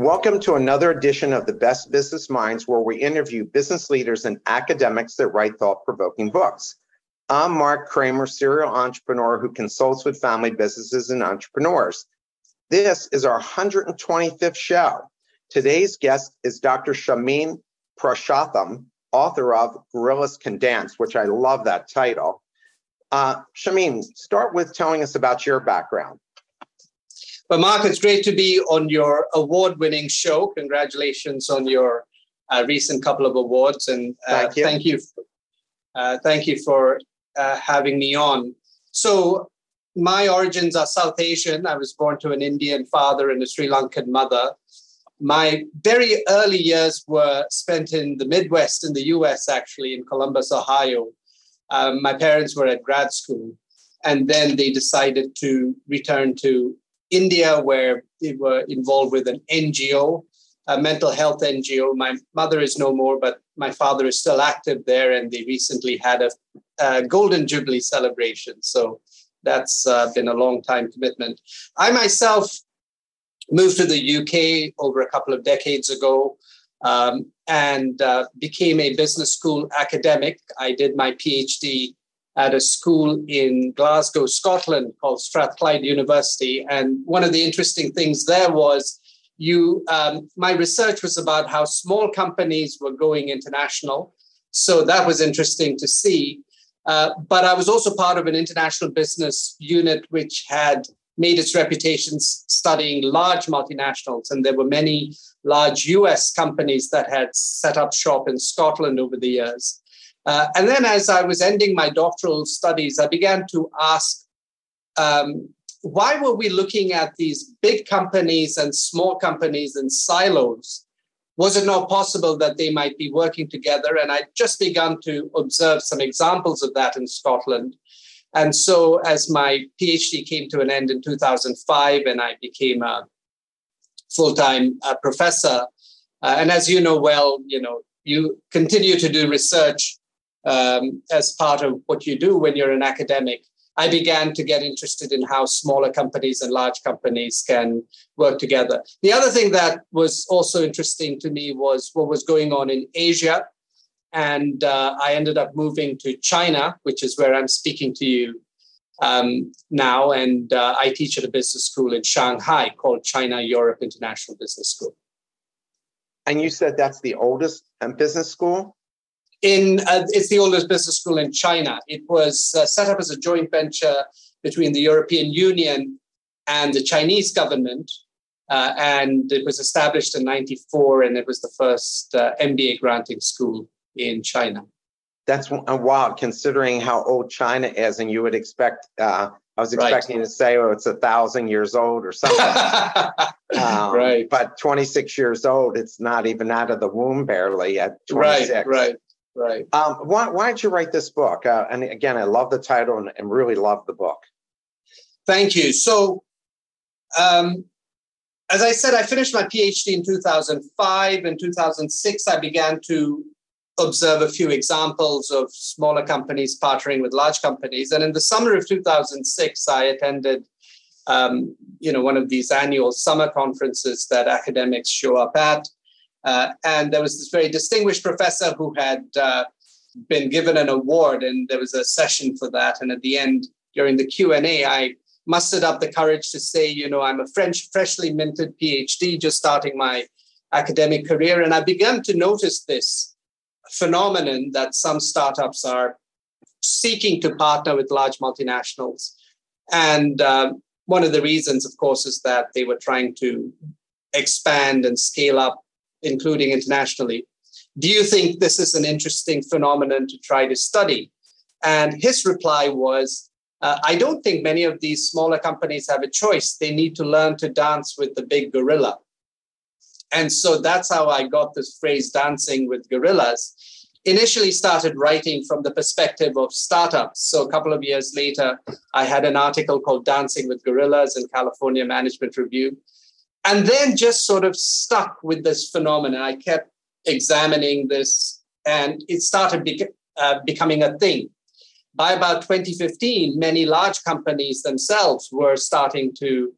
Welcome to another edition of the Best Business Minds, where we interview business leaders and academics that write thought provoking books. I'm Mark Kramer, serial entrepreneur who consults with family businesses and entrepreneurs. This is our 125th show. Today's guest is Dr. Shameen Prashantham, author of Gorillas Can Dance, which I love that title. Uh, Shameen, start with telling us about your background. But Mark, it's great to be on your award-winning show. Congratulations on your uh, recent couple of awards, and uh, thank you. Thank you, uh, thank you for uh, having me on. So, my origins are South Asian. I was born to an Indian father and a Sri Lankan mother. My very early years were spent in the Midwest in the US, actually, in Columbus, Ohio. Um, my parents were at grad school, and then they decided to return to India, where they were involved with an NGO, a mental health NGO. My mother is no more, but my father is still active there, and they recently had a, a Golden Jubilee celebration. So that's uh, been a long time commitment. I myself moved to the UK over a couple of decades ago um, and uh, became a business school academic. I did my PhD at a school in Glasgow, Scotland, called Strathclyde University. And one of the interesting things there was you. Um, my research was about how small companies were going international. So that was interesting to see. Uh, but I was also part of an international business unit which had made its reputation studying large multinationals. And there were many large US companies that had set up shop in Scotland over the years. Uh, and then as I was ending my doctoral studies, I began to ask um, why were we looking at these big companies and small companies in silos? Was it not possible that they might be working together? And I'd just begun to observe some examples of that in Scotland. And so, as my PhD came to an end in 2005, and I became a full time uh, professor, uh, and as you know well, you know, you continue to do research um, as part of what you do when you're an academic, I began to get interested in how smaller companies and large companies can work together. The other thing that was also interesting to me was what was going on in Asia. And uh, I ended up moving to China, which is where I'm speaking to you um, now. And uh, I teach at a business school in Shanghai called China Europe International Business School. And you said that's the oldest business school? In uh, it's the oldest business school in China. It was uh, set up as a joint venture between the European Union and the Chinese government, uh, and it was established in '94, and it was the first uh, MBA granting school in China. That's wild, considering how old China is, and you would expect. Uh, I was expecting right. to say, "Oh, it's a thousand years old" or something. um, right. But 26 years old, it's not even out of the womb barely at 26. Right. Right. Right. Um, why, why did you write this book? Uh, and again, I love the title and, and really love the book. Thank you. So, um, as I said, I finished my PhD in 2005. In 2006, I began to observe a few examples of smaller companies partnering with large companies. And in the summer of 2006, I attended, um, you know, one of these annual summer conferences that academics show up at. Uh, and there was this very distinguished professor who had uh, been given an award, and there was a session for that. And at the end, during the Q and A, I mustered up the courage to say, you know, I'm a French, freshly minted PhD, just starting my academic career, and I began to notice this phenomenon that some startups are seeking to partner with large multinationals, and um, one of the reasons, of course, is that they were trying to expand and scale up including internationally. Do you think this is an interesting phenomenon to try to study? And his reply was, uh, I don't think many of these smaller companies have a choice. They need to learn to dance with the big gorilla. And so that's how I got this phrase dancing with gorillas. initially started writing from the perspective of startups. So a couple of years later, I had an article called Dancing with Gorillas in California Management Review. And then just sort of stuck with this phenomenon. I kept examining this, and it started uh, becoming a thing. By about 2015, many large companies themselves were starting to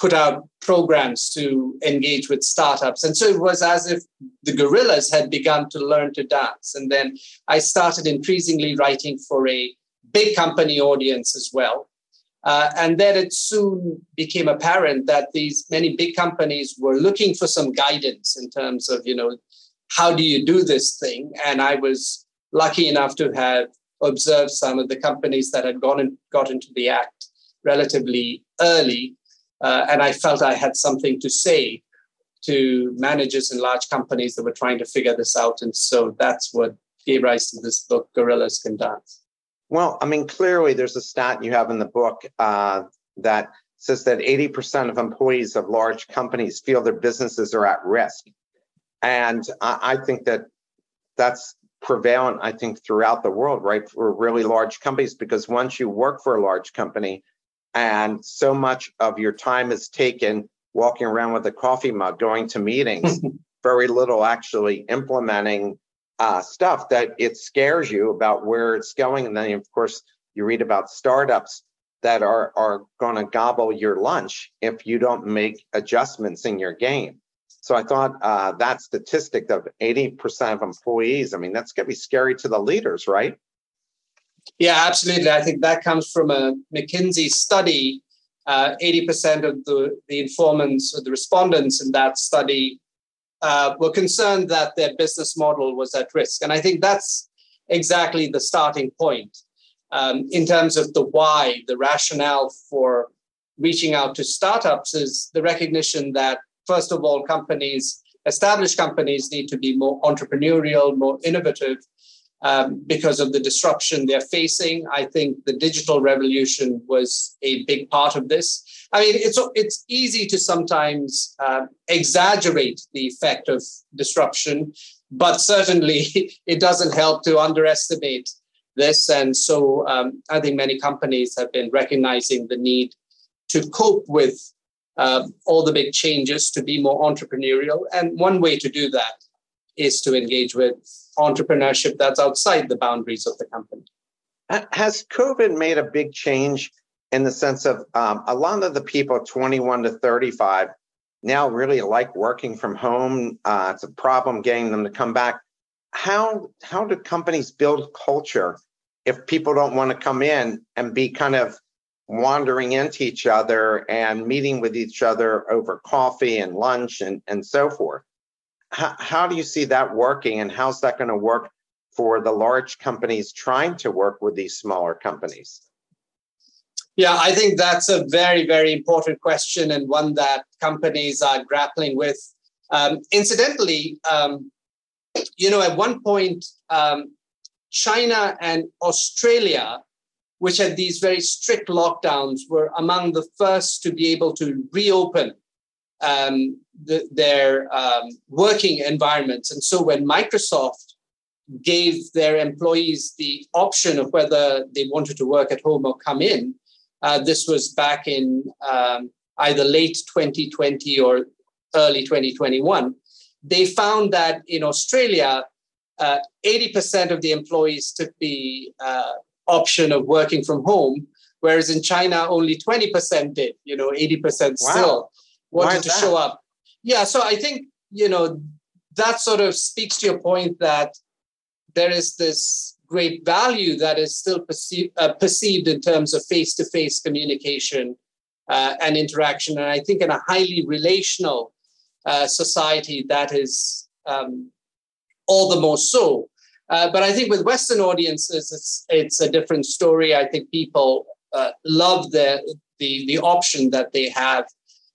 put out programs to engage with startups. And so it was as if the gorillas had begun to learn to dance. And then I started increasingly writing for a big company audience as well. Uh, and then it soon became apparent that these many big companies were looking for some guidance in terms of, you know, how do you do this thing? And I was lucky enough to have observed some of the companies that had gone and got into the act relatively early uh, and I felt I had something to say to managers in large companies that were trying to figure this out. And so that's what gave rise to this book, Gorillas Can Dance. Well, I mean, clearly there's a stat you have in the book uh, that says that 80% of employees of large companies feel their businesses are at risk. And I, I think that that's prevalent, I think, throughout the world, right, for really large companies, because once you work for a large company, and so much of your time is taken walking around with a coffee mug, going to meetings, very little actually implementing uh, stuff that it scares you about where it's going. And then, of course, you read about startups that are, are going to gobble your lunch if you don't make adjustments in your game. So I thought uh, that statistic of 80% of employees, I mean, that's going to be scary to the leaders, right? Yeah, absolutely. I think that comes from a McKinsey study. Uh, 80% of the, the informants or the respondents in that study uh, were concerned that their business model was at risk. And I think that's exactly the starting point um, in terms of the why, the rationale for reaching out to startups is the recognition that, first of all, companies, established companies, need to be more entrepreneurial, more innovative, um, because of the disruption they're facing. I think the digital revolution was a big part of this. I mean, it's it's easy to sometimes uh, exaggerate the effect of disruption, but certainly it doesn't help to underestimate this. And so um, I think many companies have been recognizing the need to cope with uh, all the big changes, to be more entrepreneurial. And one way to do that is to engage with entrepreneurship that's outside the boundaries of the company. Has COVID made a big change in the sense of um, a lot of the people 21 to 35 now really like working from home? Uh, it's a problem getting them to come back. How how do companies build culture if people don't want to come in and be kind of wandering into each other and meeting with each other over coffee and lunch and, and so forth? how, how do you see that working and how's that going to work for the large companies trying to work with these smaller companies? Yeah, I think that's a very, very important question and one that companies are grappling with. Um, incidentally, um, you know, at one point, um, China and Australia, which had these very strict lockdowns, were among the first to be able to reopen um, the, their um, working environments. And so when Microsoft gave their employees the option of whether they wanted to work at home or come in, uh, this was back in um, either late 2020 or early 2021. They found that in Australia, uh, 80% of the employees took the uh, option of working from home, whereas in China, only 20% did, you know, 80% wow. still wanted to show up. Yeah, so I think, you know, that sort of speaks to your point that there is this great value that is still perceived, uh, perceived in terms of face to face communication uh, and interaction. And I think in a highly relational uh, society, that is um, all the more so. Uh, but I think with Western audiences, it's it's a different story. I think people uh, love the the the option that they have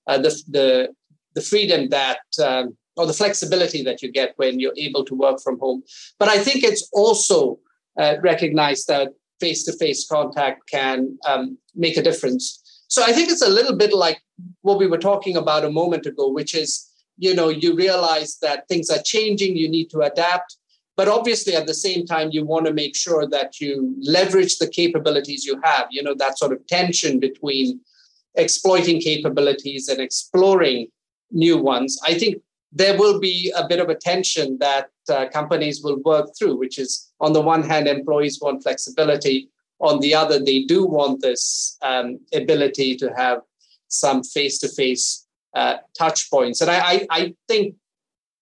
uh, the, the, the freedom that, um, or the flexibility that you get when you're able to work from home. But I think it's also uh, recognized that face to face contact can um, make a difference. So I think it's a little bit like what we were talking about a moment ago, which is, you know, you realize that things are changing, you need to adapt. but obviously at the same time you want to make sure that you leverage the capabilities you have you know that sort of tension between exploiting capabilities and exploring new ones i think there will be a bit of a tension that uh, companies will work through which is on the one hand employees want flexibility on the other they do want this um, ability to have some face-to-face uh, touch points and I, I, I think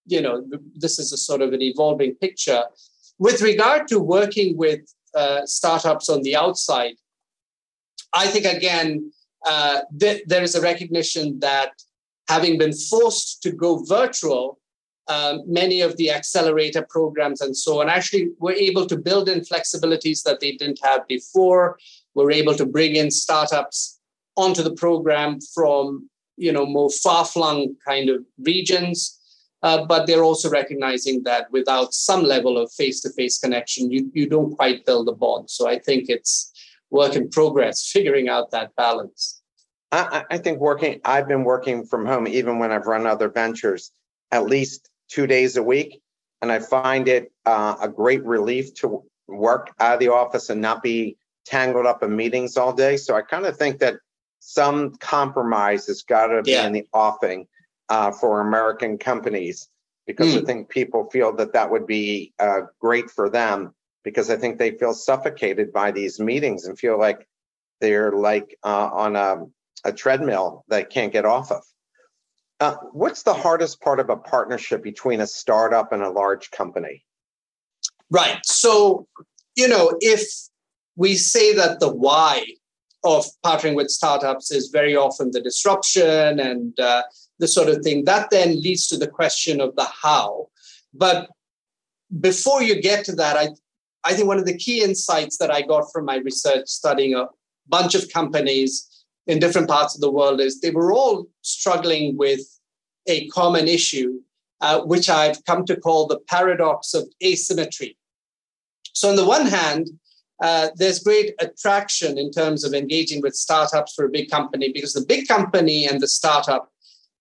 you know, this is a sort of an evolving picture. With regard to working with uh, startups on the outside, I think again, uh, th- there is a recognition that having been forced to go virtual, um, many of the accelerator programs and so on actually were able to build in flexibilities that they didn't have before. We're able to bring in startups onto the program from you know more far-flung kind of regions uh, but they're also recognizing that without some level of face-to-face connection, you, you don't quite build a bond. So I think it's work in progress, figuring out that balance. I, I think working, I've been working from home even when I've run other ventures at least two days a week. And I find it uh, a great relief to work out of the office and not be tangled up in meetings all day. So I kind of think that some compromise has got to be yeah. in the offing uh, for American companies because mm. I think people feel that that would be uh, great for them because I think they feel suffocated by these meetings and feel like they're like uh, on a, a, treadmill that can't get off of. Uh, what's the hardest part of a partnership between a startup and a large company? Right. So, you know, if we say that the why of partnering with startups is very often the disruption and uh, the sort of thing. That then leads to the question of the how. But before you get to that, I, I think one of the key insights that I got from my research studying a bunch of companies in different parts of the world is they were all struggling with a common issue, uh, which I've come to call the paradox of asymmetry. So, on the one hand, uh, there's great attraction in terms of engaging with startups for a big company because the big company and the startup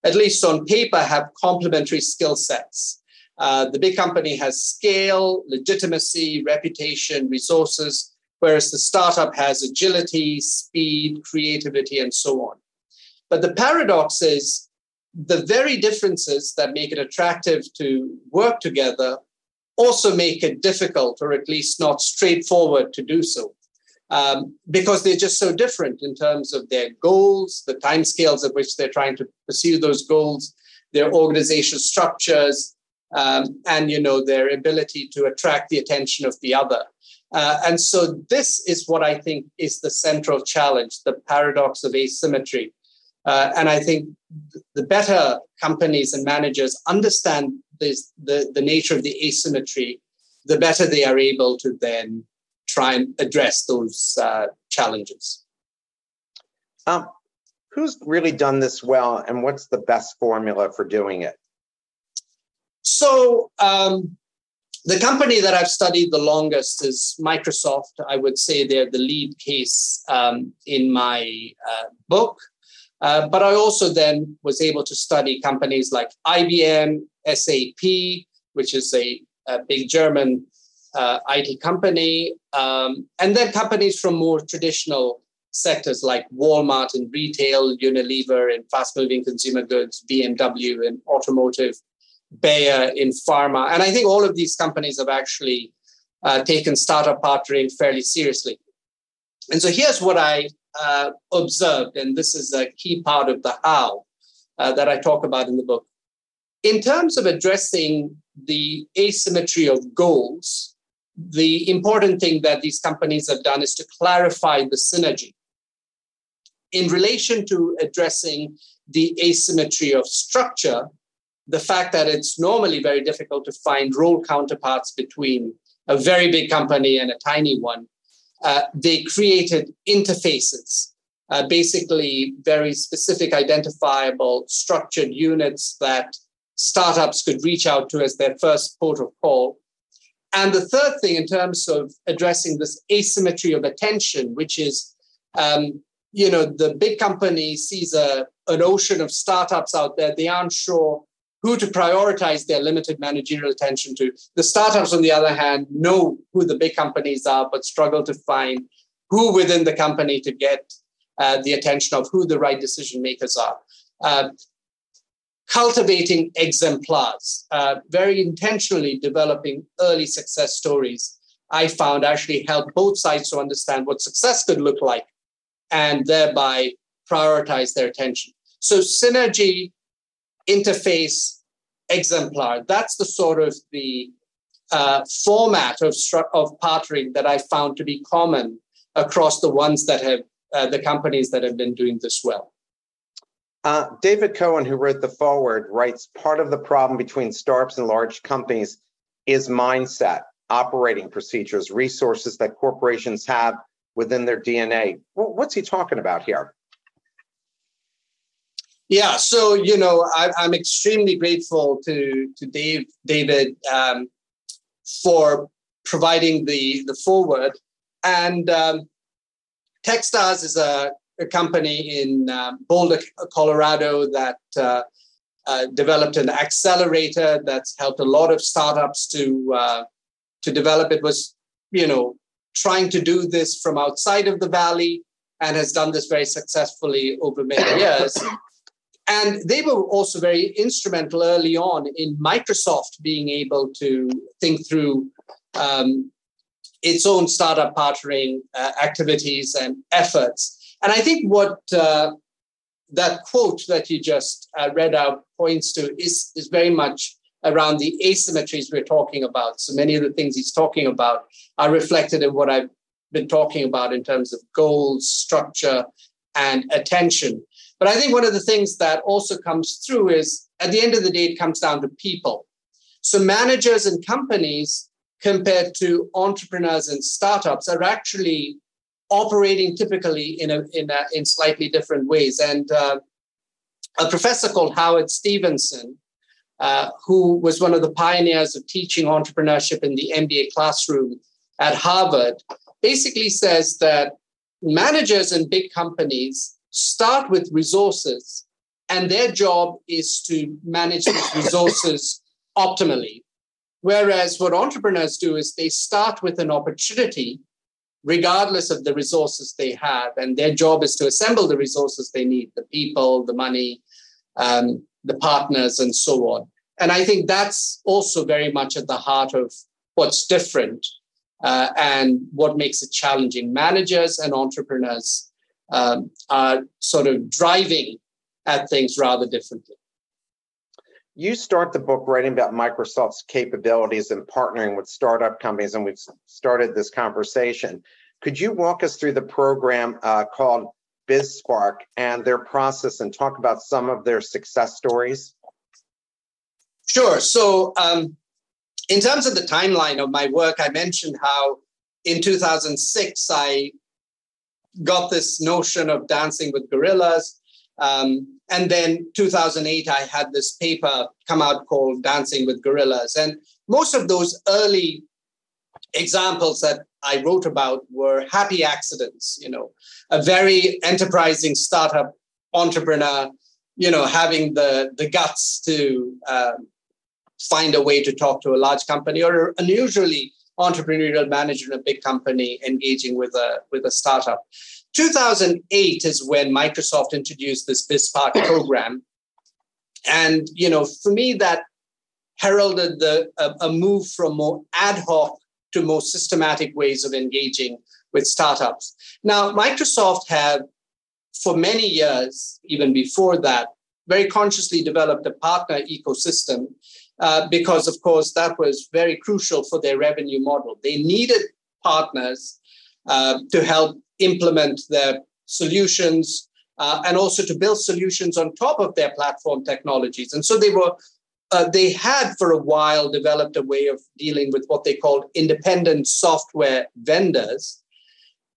at least on paper, have complementary skill sets. Uh, the big company has scale, legitimacy, reputation, resources, whereas the startup has agility, speed, creativity, and so on. But the paradox is the very differences that make it attractive to work together also make it difficult, or at least not straightforward to do so um, because they're just so different in terms of their goals, the timescales at which they're trying to pursue those goals, their organizational structures, um, and you know their ability to attract the attention of the other. Uh, and so this is what I think is the central challenge, the paradox of asymmetry. Uh, and I think the better companies and managers understand this, the, the nature of the asymmetry, the better they are able to then try and address those uh, challenges. Um, who's really done this well, and what's the best formula for doing it? So, um, the company that I've studied the longest is Microsoft. I would say they're the lead case um, in my uh, book. Uh, but I also then was able to study companies like IBM, SAP, which is a, a big German uh, IT company, um, and then companies from more traditional sectors like Walmart in retail, Unilever in fast moving consumer goods, BMW in automotive, Bayer in pharma. And I think all of these companies have actually uh, taken startup partnering fairly seriously. And so here's what I uh, observed, and this is a key part of the how uh, that I talk about in the book. In terms of addressing the asymmetry of goals, the important thing that these companies have done is to clarify the synergy. In relation to addressing the asymmetry of structure, the fact that it's normally very difficult to find role counterparts between a very big company and a tiny one, uh, they created interfaces, uh, basically very specific, identifiable, structured units that startups could reach out to as their first port of call and the third thing, in terms of addressing this asymmetry of attention, which is, um, you know, the big company sees a, an ocean of startups out there. They aren't sure who to prioritize their limited managerial attention to. The startups, on the other hand, know who the big companies are, but struggle to find who within the company to get uh, the attention of who the right decision makers are. Uh, cultivating exemplars, uh, very intentionally developing early success stories, I found actually helped both sides to understand what success could look like and thereby prioritize their attention. So, synergy, interface, exemplar, that's the sort of the uh, format of, of partnering that I found to be common across the ones that have uh, the companies that have been doing this well. Uh, David Cohen, who wrote the foreword, writes part of the problem between startups and large companies is mindset, operating procedures, resources that corporations have within their DNA. What's he talking about here? Yeah, so you know, I, am extremely grateful to to Dave David um, for providing the the foreword, and um, TechStars is a, a company in uh, Boulder, Colorado that uh, uh, developed an accelerator that's helped a lot of startups to uh, to develop. It was, you know, trying to do this from outside of the valley and has done this very successfully over many years. And they were also very instrumental early on in Microsoft being able to think through um, its own startup partnering uh, activities and efforts. And I think what uh, that quote that you just uh, read out points to is, is very much around the asymmetries we're talking about. So many of the things he's talking about are reflected in what I've been talking about in terms of goals, structure, and attention. But I think one of the things that also comes through is at the end of the day, it comes down to people. So managers and companies compared to entrepreneurs and startups are actually operating typically in a, in, a, in slightly different ways. And uh, a professor called Howard Stevenson, uh, who was one of the pioneers of teaching entrepreneurship in the MBA classroom at Harvard, basically says that managers in big companies start with resources, and their job is to manage these resources optimally. Whereas what entrepreneurs do is they start with an opportunity, regardless of the resources they have, and their job is to assemble the resources they need the people, the money, um, the partners, and so on. And I think that's also very much at the heart of what's different uh, and what makes it challenging. Managers and entrepreneurs um, are sort of driving at things rather differently. You start the book writing about Microsoft's capabilities and partnering with startup companies, and we've started this conversation. Could you walk us through the program uh, called BizSpark and their process and talk about some of their success stories? Sure. So, um, in terms of the timeline of my work, I mentioned how in 2006 I got this notion of dancing with gorillas. Um, and then 2008, I had this paper come out called Dancing with Gorillas. And most of those early examples that I wrote about were happy accidents, you know, a very enterprising startup entrepreneur, you know, having the, the guts to um, find a way to talk to a large company or unusually entrepreneurial manager in a big company engaging with a with a startup. 2008 is when Microsoft introduced this BizSpark program, and you know, for me, that heralded the a, a move from more ad hoc to more systematic ways of engaging with startups. Now, Microsoft had, for many years, even before that, very consciously developed a partner ecosystem uh, because, of course, that was very crucial for their revenue model. They needed partners uh, to help implement their solutions uh, and also to build solutions on top of their platform technologies. And so they were. Uh, they had for a while developed a way of dealing with what they called independent software vendors,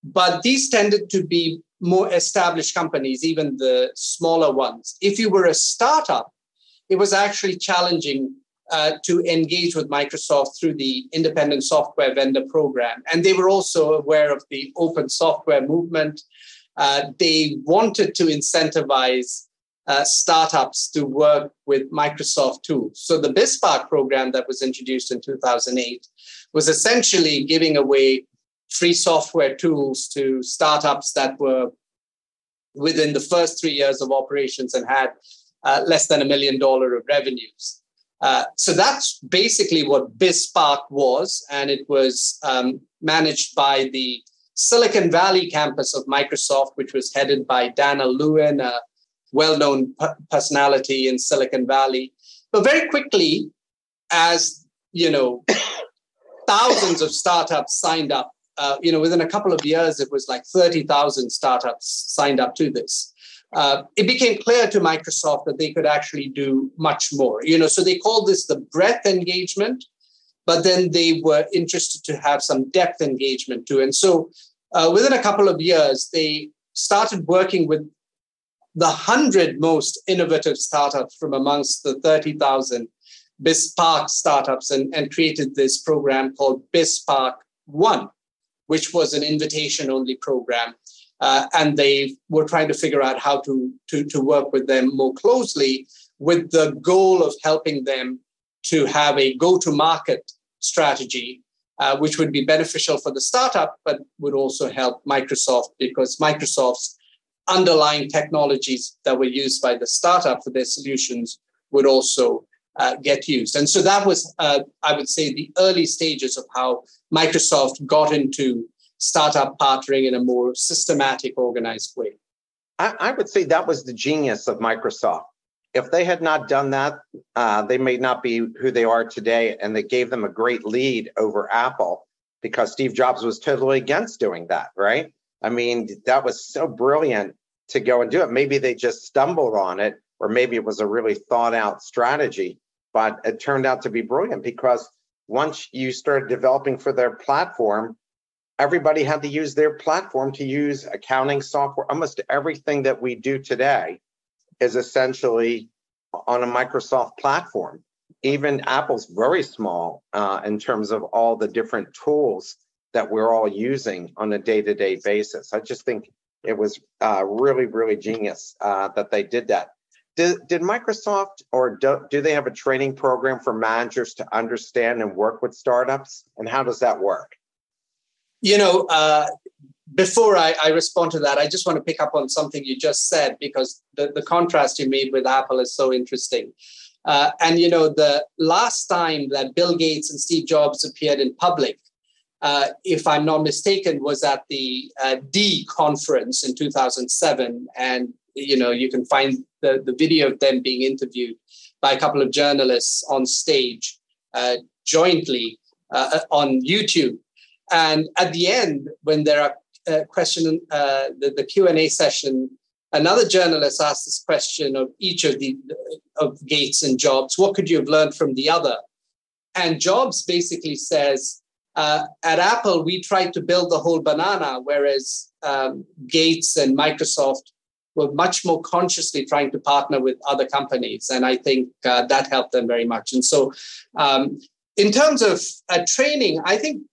but these tended to be more established companies, even the smaller ones. If you were a startup, it was actually challenging uh, to engage with Microsoft through the independent software vendor program. And they were also aware of the open software movement. Uh, they wanted to incentivize uh, startups to work with Microsoft tools. So the BizSpark program that was introduced in 2008 was essentially giving away free software tools to startups that were within the first three years of operations and had uh, less than a million dollar of revenues. Uh, so that's basically what BizSpark was, and it was um, managed by the Silicon Valley campus of Microsoft, which was headed by Dan'l Lewin, a well-known p- personality in Silicon Valley. But very quickly, as you know, thousands of startups signed up. Uh, you know, within a couple of years, it was like 30,000 startups signed up to this. Uh, it became clear to Microsoft that they could actually do much more. You know, so they called this the breadth engagement, but then they were interested to have some depth engagement too. And so, uh, within a couple of years, they started working with the 100 most innovative startups from amongst the 30,000 BizSpark startups and, and created this program called BizSpark One, which was an invitation only program. Uh, and they were trying to figure out how to, to, to work with them more closely with the goal of helping them to have a go to market strategy, uh, which would be beneficial for the startup, but would also help Microsoft because Microsoft's underlying technologies that were used by the startup for their solutions would also uh, get used. And so that was, uh, I would say, the early stages of how Microsoft got into startup partnering in a more systematic, organized way. I, I would say that was the genius of Microsoft. If they had not done that, uh, they may not be who they are today. And they gave them a great lead over Apple because Steve Jobs was totally against doing that, right? I mean, that was so brilliant to go and do it. Maybe they just stumbled on it, or maybe it was a really thought out strategy, but it turned out to be brilliant because once you started developing for their platform, everybody had to use their platform to use accounting software. Almost everything that we do today is essentially on a Microsoft platform. Even Apple's very small uh, in terms of all the different tools that we're all using on a day to day basis. I just think it was uh, really, really genius uh, that they did that. Did, did Microsoft or do, do they have a training program for managers to understand and work with startups? And how does that work? You know, uh, before I, I, respond to that, I just want to pick up on something you just said because the, the contrast you made with Apple is so interesting. Uh, and you know, the last time that Bill Gates and Steve Jobs appeared in public, uh, if I'm not mistaken, was at the uh, D conference in 2007. And, you know, you can find the, the video of them being interviewed by a couple of journalists on stage uh, jointly uh, on YouTube. And at the end, when there are uh, question, uh, the, the Q&A session, another journalist asked this question of each of the of Gates and Jobs, what could you have learned from the other? And Jobs basically says, uh, at Apple, we tried to build the whole banana, whereas um, Gates and Microsoft were much more consciously trying to partner with other companies. And I think uh, that helped them very much. And so, um, in terms of uh, training, I think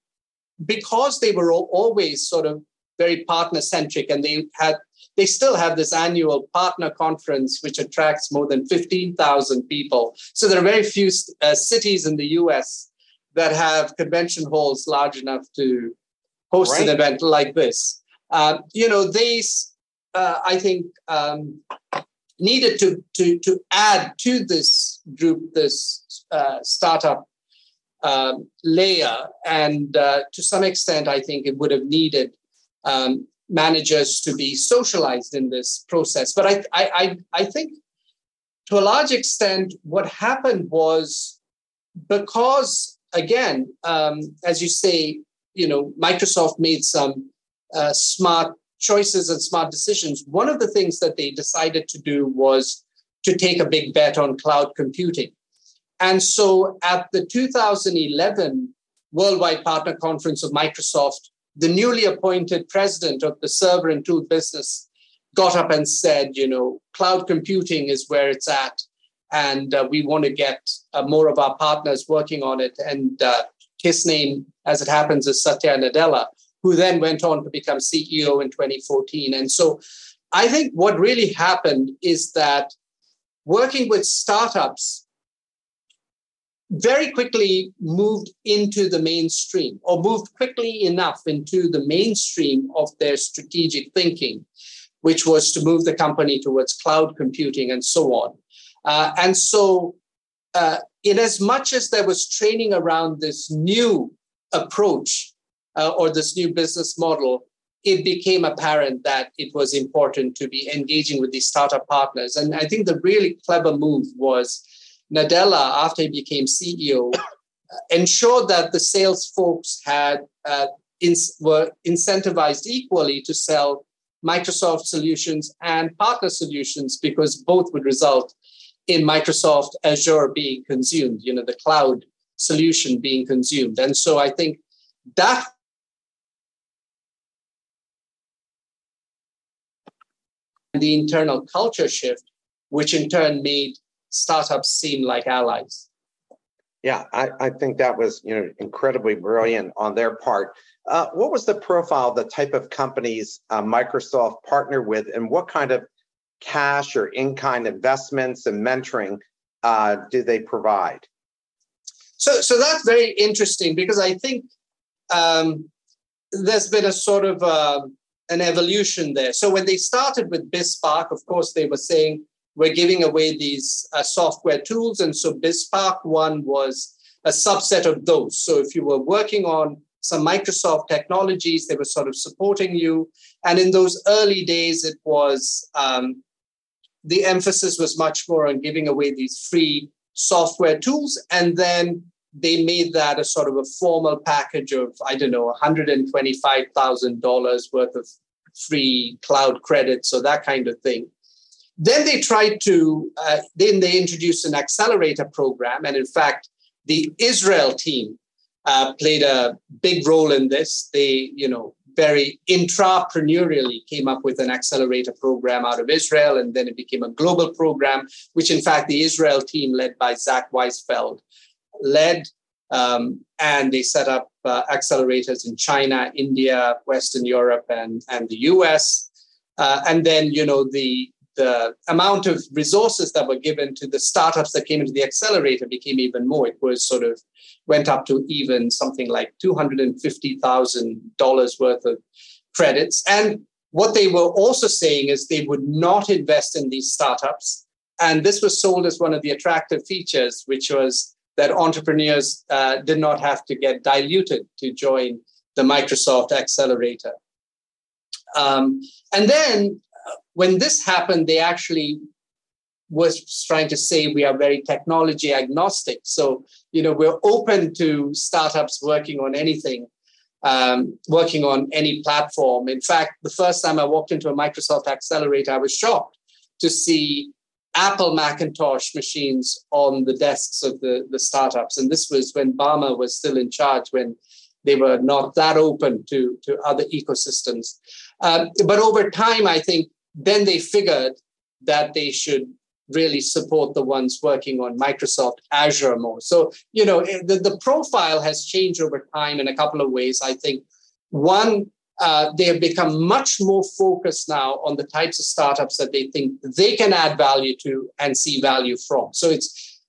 because they were always sort of very partner centric and they had they still have this annual partner conference which attracts more than 15,000 people so there are very few uh, cities in the US that have convention halls large enough to host right. an event like this. Uh, you know, these, uh, I think, um, needed to, to, to add to this group, this uh, startup um, layer. And uh, to some extent, I think it would have needed um, managers to be socialized in this process. But I, I, I, I think to a large extent, what happened was because again, um, as you say, you know, Microsoft made some uh, smart choices and smart decisions. One of the things that they decided to do was to take a big bet on cloud computing. And so at the 2011 Worldwide Partner Conference of Microsoft, the newly appointed president of the server and tool business got up and said, you know, cloud computing is where it's at and uh, we want to get uh, more of our partners working on it. And uh, his name, as it happens, is Satya Nadella, who then went on to become CEO in 2014. And so I think what really happened is that working with startups very quickly moved into the mainstream or moved quickly enough into the mainstream of their strategic thinking, which was to move the company towards cloud computing and so on. Uh, and so, uh, in as much as there was training around this new approach uh, or this new business model, it became apparent that it was important to be engaging with these startup partners. And I think the really clever move was Nadella, after he became CEO, ensured that the sales folks had uh, were incentivized equally to sell Microsoft solutions and partner solutions because both would result in Microsoft Azure being consumed, you know, the cloud solution being consumed. And so I think that the internal culture shift, which in turn made startups seem like allies. Yeah, I, I think that was you know incredibly brilliant on their part. Uh, what was the profile, the type of companies uh, Microsoft partnered with, and what kind of cash or in-kind investments and mentoring uh, do they provide? So, so that's very interesting because I think um, there's been a sort of uh, an evolution there. So when they started with BizSpark, of course, they were saying we're giving away these uh, software tools. And so BizSpark one was a subset of those. So if you were working on some Microsoft technologies, they were sort of supporting you. And in those early days, it was um, the emphasis was much more on giving away these free software tools. And then they made that a sort of a formal package of, I don't know, $125,000 worth of free cloud credits or that kind of thing. Then they tried to, uh, then they introduced an accelerator program. And in fact, the Israel team uh, played a big role in this. They, you know, very intrapreneurially came up with an accelerator program out of Israel, and then it became a global program, which in fact the Israel team led by Zack Weisfeld led, um, and they set up uh, accelerators in China, India, Western Europe, and and the U.S. Uh, and then you know the the amount of resources that were given to the startups that came into the accelerator became even more. It was sort of went up to even something like $250,000 worth of credits. And what they were also saying is they would not invest in these startups. And this was sold as one of the attractive features, which was that entrepreneurs uh, did not have to get diluted to join the Microsoft accelerator. Um, and then when this happened, they actually was trying to say we are very technology agnostic. So, you know, we're open to startups working on anything, um, working on any platform. In fact, the first time I walked into a Microsoft accelerator, I was shocked to see Apple Macintosh machines on the desks of the, the startups. And this was when Ballmer was still in charge, when they were not that open to, to other ecosystems. Um, but over time, I think then they figured that they should really support the ones working on Microsoft Azure more. So, you know, eh, the, the profile has changed over time in a couple of ways. I think one, uh, they have become much more focused now on the types of startups that they think they can add value to and see value from. So it's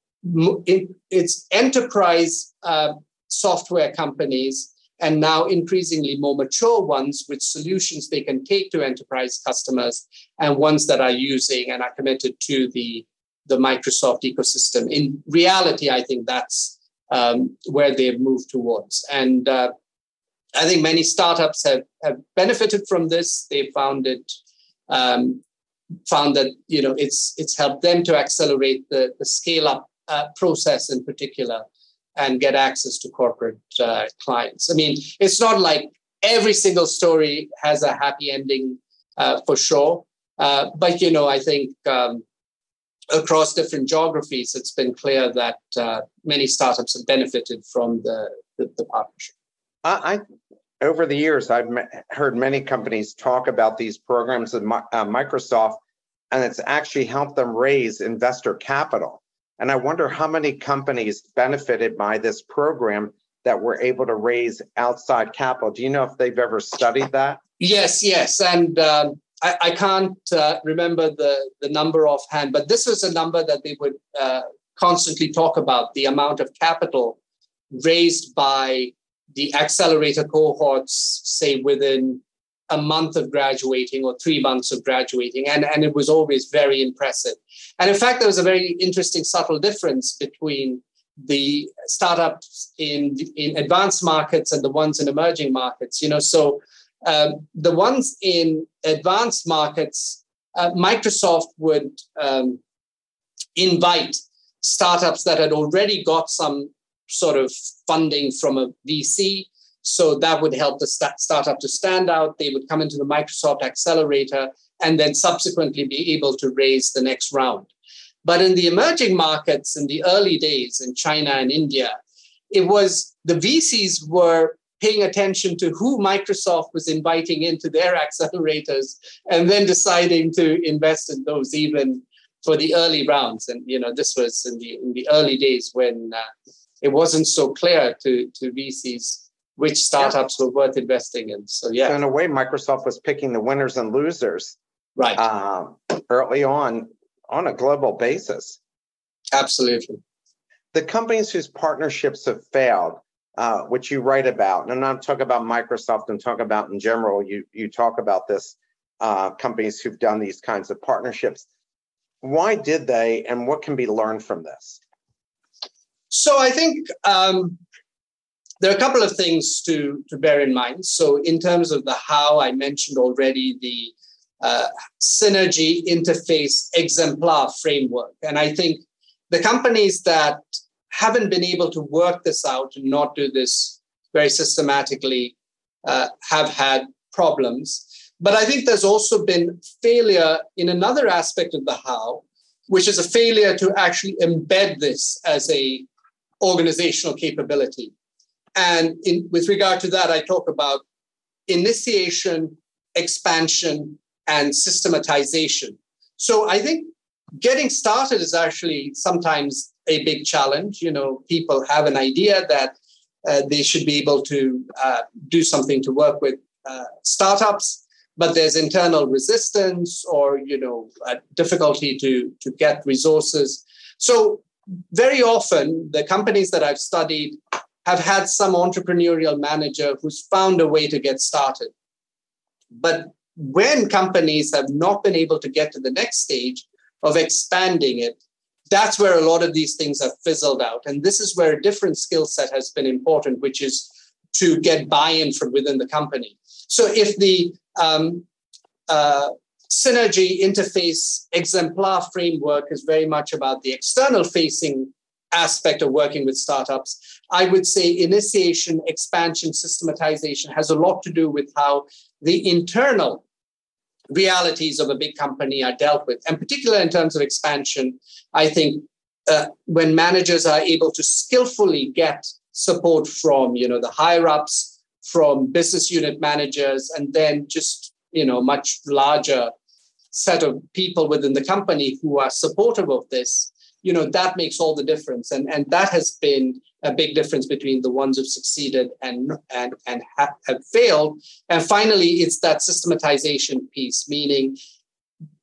it, it's enterprise uh, software companies and now increasingly more mature ones with solutions they can take to enterprise customers and ones that are using and are committed to the, the Microsoft ecosystem. In reality, I think that's um, where they've moved towards. And uh, I think many startups have, have benefited from this. They found it um, found that you know it's it's helped them to accelerate the, the scale up uh, process in particular and get access to corporate uh, clients. I mean, it's not like every single story has a happy ending uh, for sure, uh, but you know, I think um, across different geographies, it's been clear that uh, many startups have benefited from the the, the partnership. I, over the years, I've heard many companies talk about these programs at uh, Microsoft, and it's actually helped them raise investor capital. And I wonder how many companies benefited by this program that were able to raise outside capital. Do you know if they've ever studied that? Yes, yes. And um, I, I, can't uh, remember the, the number offhand, but this was a number that they would uh, constantly talk about the amount of capital raised by the accelerator cohorts, say within a month of graduating or three months of graduating. And, and it was always very impressive. And in fact, there was a very interesting, subtle difference between the startups in, in advanced markets and the ones in emerging markets. You know, so um, the ones in advanced markets, uh, Microsoft would um, invite startups that had already got some sort of funding from a VC so that would help the st- startup to stand out. They would come into the Microsoft Accelerator and then subsequently be able to raise the next round. But in the emerging markets in the early days in China and India, it was the VCs were paying attention to who Microsoft was inviting into their accelerators and then deciding to invest in those even for the early rounds. And you know, this was in the in the early days when uh, it wasn't so clear to to VCs which startups were worth investing in. So yeah, so in a way, Microsoft was picking the winners and losers right uh, early on on a global basis. Absolutely. The companies whose partnerships have failed, uh, which you write about, and I'm not talking about Microsoft. I'm talking about in general. You you talk about this uh, companies who've done these kinds of partnerships. Why did they, and what can be learned from this? So I think um, there are a couple of things to, to bear in mind. So, in terms of the how, I mentioned already the uh, synergy interface exemplar framework. And I think the companies that haven't been able to work this out and not do this very systematically uh, have had problems. But I think there's also been failure in another aspect of the how, which is a failure to actually embed this as a organizational capability. And in, with regard to that, I talk about initiation, expansion, and systematization. So I think getting started is actually sometimes a big challenge. You know, people have an idea that uh, they should be able to uh, do something to work with uh, startups, but there's internal resistance or you know difficulty to to get resources. So very often, the companies that I've studied have had some entrepreneurial manager who's found a way to get started. But when companies have not been able to get to the next stage of expanding it, that's where a lot of these things have fizzled out. And this is where a different skill set has been important, which is to get buy in from within the company. So if the um, uh, synergy interface exemplar framework is very much about the external facing aspect of working with startups. I would say initiation, expansion, systematization has a lot to do with how the internal realities of a big company are dealt with. And particularly in terms of expansion, I think uh, when managers are able to skillfully get support from you know the higher ups from business unit managers and then just you know much larger set of people within the company who are supportive of this you know that makes all the difference. And and that has been a big difference between the ones who've succeeded and and and have, have failed. And finally it's that systematization piece meaning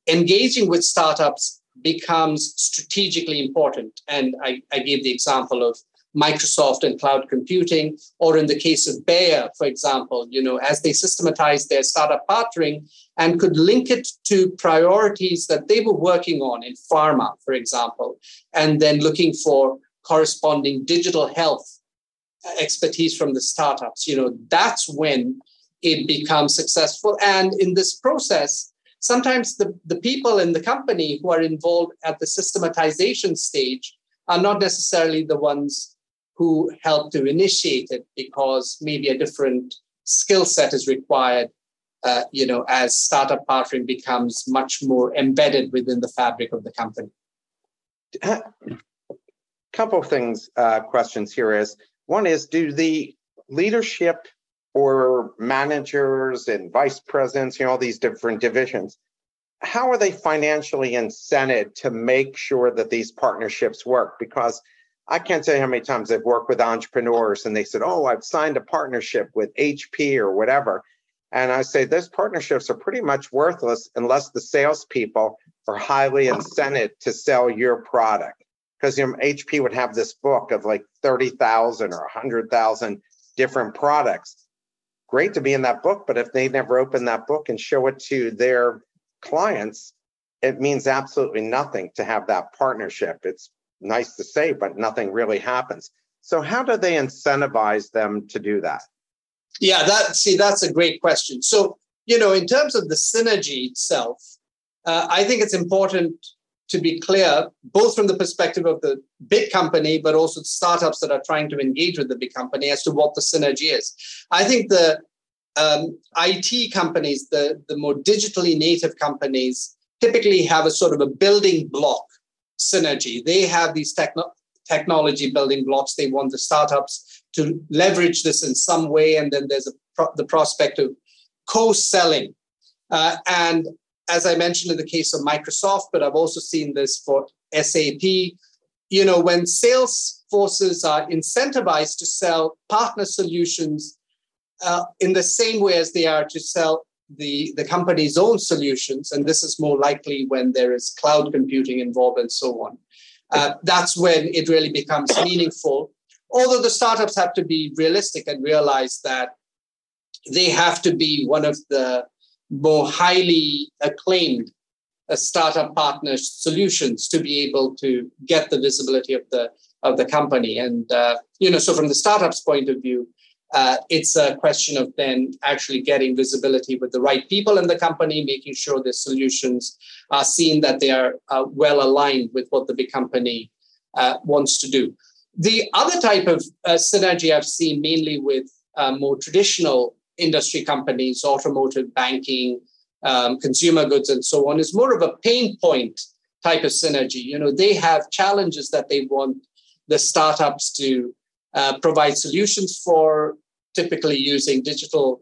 engaging with startups becomes strategically important. And i, I gave the example of Microsoft and cloud computing, or in the case of Bayer, for example, you know, as they systematized their startup partnering and could link it to priorities that they were working on in pharma, for example, and then looking for corresponding digital health expertise from the startups, you know, that's when it becomes successful. And in this process, sometimes the, the people in the company who are involved at the systematization stage are not necessarily the ones who help to initiate it because maybe a different skill set is required uh, you know as startup partnering becomes much more embedded within the fabric of the company. A couple of things uh, questions here is one is do the leadership or managers and vice presidents you know all these different divisions how are they financially incented to make sure that these partnerships work? Because I can't you how many times I've worked with entrepreneurs and they said, Oh, I've signed a partnership with HP or whatever. And I say those partnerships are pretty much worthless unless the salespeople are highly incented to sell your product. Because you know, HP would have this book of like 30,000 or 100,000 different products. Great to be in that book, but if they never open that book and show it to their clients, it means absolutely nothing to have that partnership. It's nice to say, but nothing really happens. So, how do they incentivize them to do that? Yeah, that see, that's a great question. So, you know, in terms of the synergy itself, uh, I think it's important to be clear, both from the perspective of the big company, but also startups that are trying to engage with the big company as to what the synergy is. I think the um, IT companies, the, the more digitally native companies, typically have a sort of a building block synergy. They have these techno- technology building blocks. They want the startups to leverage this in some way, and then there's pro- the prospect of co-selling. Uh, and as I mentioned in the case of Microsoft, but I've also seen this for SAP. You know, when sales forces are incentivized to sell partner solutions uh, in the same way as they are to sell the, the company's own solutions, and this is more likely when there is cloud computing involved and so on, uh, that's when it really becomes meaningful. Although the startups have to be realistic and realize that they have to be one of the more highly acclaimed uh, startup partner solutions to be able to get the visibility of the of the company. And uh, you know, so from the startup's point of view, uh, it's a question of then actually getting visibility with the right people in the company, making sure the solutions are seen that they are uh, well aligned with what the big company uh, wants to do. The other type of uh, synergy I've seen mainly with uh, more traditional industry companies, automotive, banking, um, consumer goods, and so on, is more of a pain point type of synergy. You know, they have challenges that they want the startups to uh, provide solutions for, typically using digital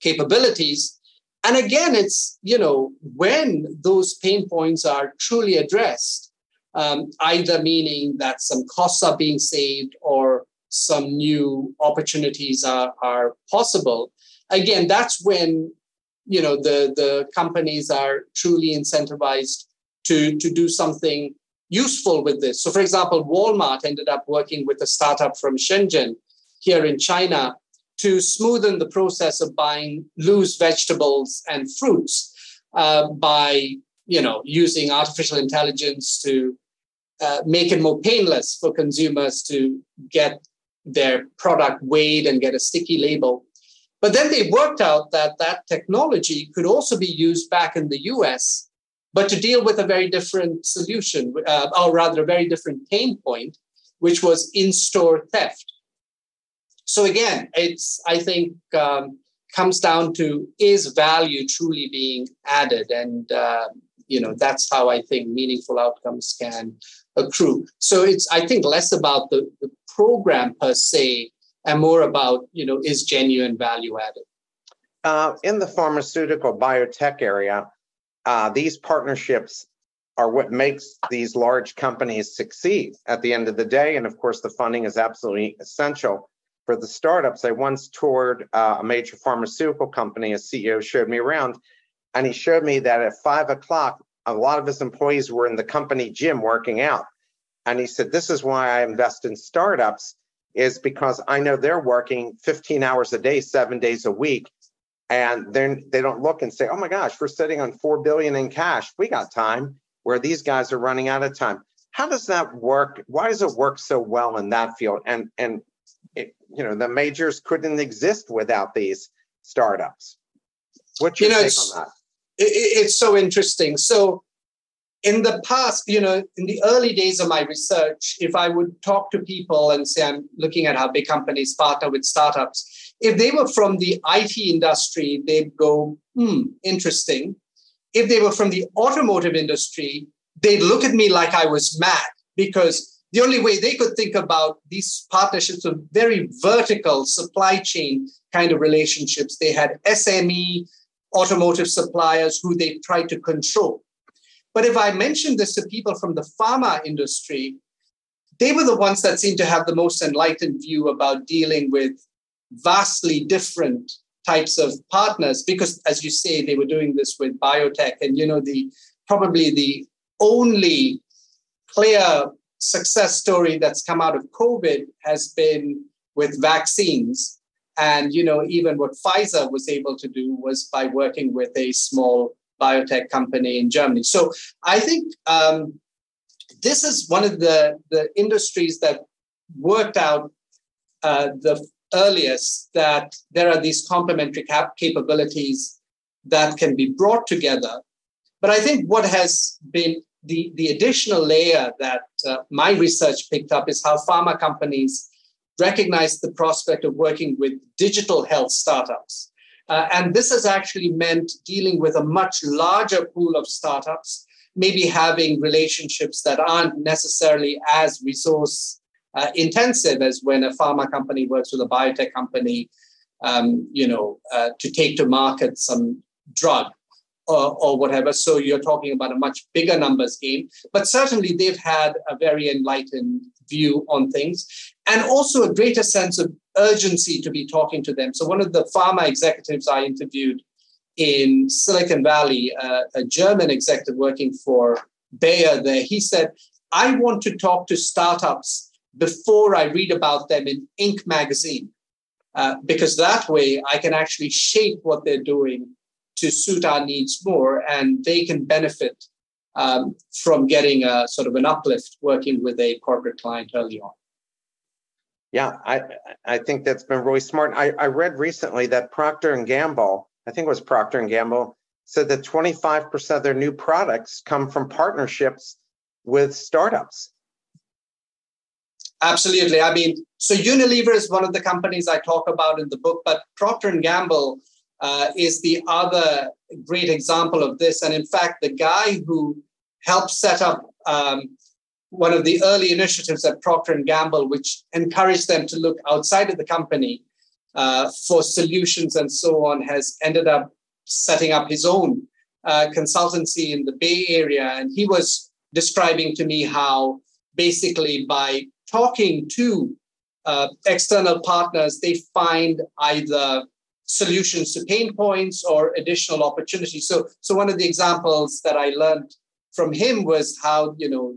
capabilities. And again, it's, you know, when those pain points are truly addressed, um, either meaning that some costs are being saved or some new opportunities are, are possible again that's when you know the the companies are truly incentivized to to do something useful with this so for example walmart ended up working with a startup from shenzhen here in china to smoothen the process of buying loose vegetables and fruits uh, by you know using artificial intelligence to uh, make it more painless for consumers to get their product weighed and get a sticky label. But then they worked out that that technology could also be used back in the US, but to deal with a very different solution, uh, or rather a very different pain point, which was in store theft. So again, it's, I think, um, comes down to is value truly being added? And, uh, you know, that's how I think meaningful outcomes can accrue. So it's, I think, less about the, the program per se and more about you know is genuine value added uh, in the pharmaceutical biotech area uh, these partnerships are what makes these large companies succeed at the end of the day and of course the funding is absolutely essential for the startups i once toured uh, a major pharmaceutical company a ceo showed me around and he showed me that at five o'clock a lot of his employees were in the company gym working out and he said, This is why I invest in startups, is because I know they're working 15 hours a day, seven days a week. And then they don't look and say, Oh my gosh, we're sitting on four billion in cash. We got time where these guys are running out of time. How does that work? Why does it work so well in that field? And and it, you know, the majors couldn't exist without these startups. What's your you know, take on that? It's so interesting. So in the past, you know, in the early days of my research, if I would talk to people and say, I'm looking at how big companies partner with startups, if they were from the IT industry, they'd go, hmm, interesting. If they were from the automotive industry, they'd look at me like I was mad because the only way they could think about these partnerships were very vertical supply chain kind of relationships. They had SME automotive suppliers who they tried to control. But if I mentioned this to people from the pharma industry, they were the ones that seemed to have the most enlightened view about dealing with vastly different types of partners because as you say they were doing this with biotech and you know the probably the only clear success story that's come out of covid has been with vaccines. And you know even what pfizer was able to do was by working with a small biotech company in germany. So i think um, this is one of the, the industries that worked out uh, the earliest that there are these complementary cap- capabilities that can be brought together. But I think what has been the, the additional layer that uh, my research picked up is how pharma companies recognize the prospect of working with digital health startups. Uh, and this has actually meant dealing with a much larger pool of startups, maybe having relationships that aren't necessarily as resource uh, intensive as when a pharma company works with a biotech company, um, you know, uh, to take to market some drug or, or, whatever. So you're talking about a much bigger numbers game. But certainly they've had a very enlightened view on things and also a greater sense of urgency to be talking to them. So one of the pharma executives I interviewed in Silicon Valley, uh, a German executive working for Bayer there, he said, I want to talk to startups before I read about them in Inc. magazine, uh, because that way I can actually shape what they're doing to suit our needs more, and they can benefit um, from getting a sort of an uplift working with a corporate client early on. Yeah, I I think that's been really smart. I, I read recently that Procter and Gamble, I think it was Procter and Gamble, said that 25% of their new products come from partnerships with startups. Absolutely. I mean, so Unilever is one of the companies I talk about in the book, but Procter and Gamble uh, is the other great example of this. And in fact, the guy who helped set up um, one of the early initiatives at Procter and Gamble, which encouraged them to look outside of the company uh, for solutions and so on, has ended up setting up his own uh, consultancy in the Bay Area. And he was describing to me how basically by talking to uh, external partners, they find either solutions to pain points or additional opportunities. So, so one of the examples that I learned from him was how you know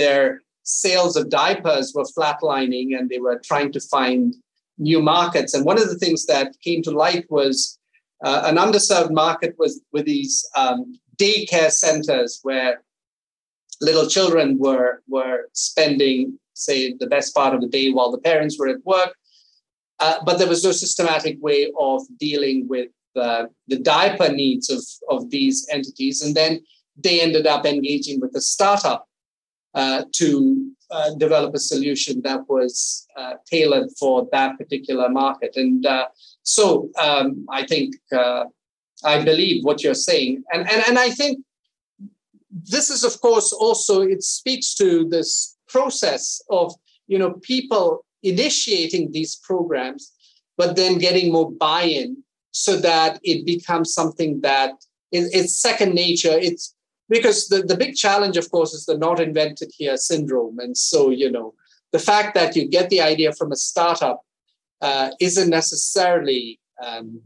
their sales of diapers were flatlining, and they were trying to find new markets. And one of the things that came to light was uh, an underserved market was with these um, daycare centers where little children were were spending say, the best part of the day while the parents were at work. Uh, but there was no systematic way of dealing with uh, the diaper needs of, of these entities. And then they ended up engaging with a startup uh, to uh, develop a solution that was uh, tailored for that particular market. And uh, so um, I think, I believe what you're saying. And, and, and I think this is, of course, also, it speaks to this process of you know people initiating these programs but then getting more buy-in so that it becomes something that is, it's second nature. It's because the, the big challenge of course is the not invented here syndrome. And so you know the fact that you get the idea from a startup uh, isn't necessarily um,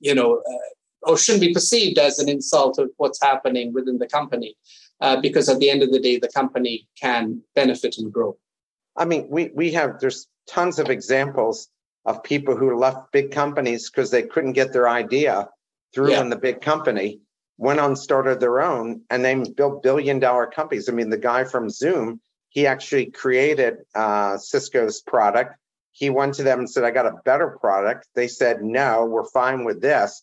you know uh, or shouldn't be perceived as an insult of what's happening within the company uh, because at the end of the day, the company can benefit and grow. I mean, we we have there's tons of examples of people who left big companies because they couldn't get their idea through yeah. in the big company, went on started their own, and they built billion dollar companies. I mean, the guy from Zoom, he actually created uh, Cisco's product. He went to them and said, "I got a better product." They said, "No, we're fine with this."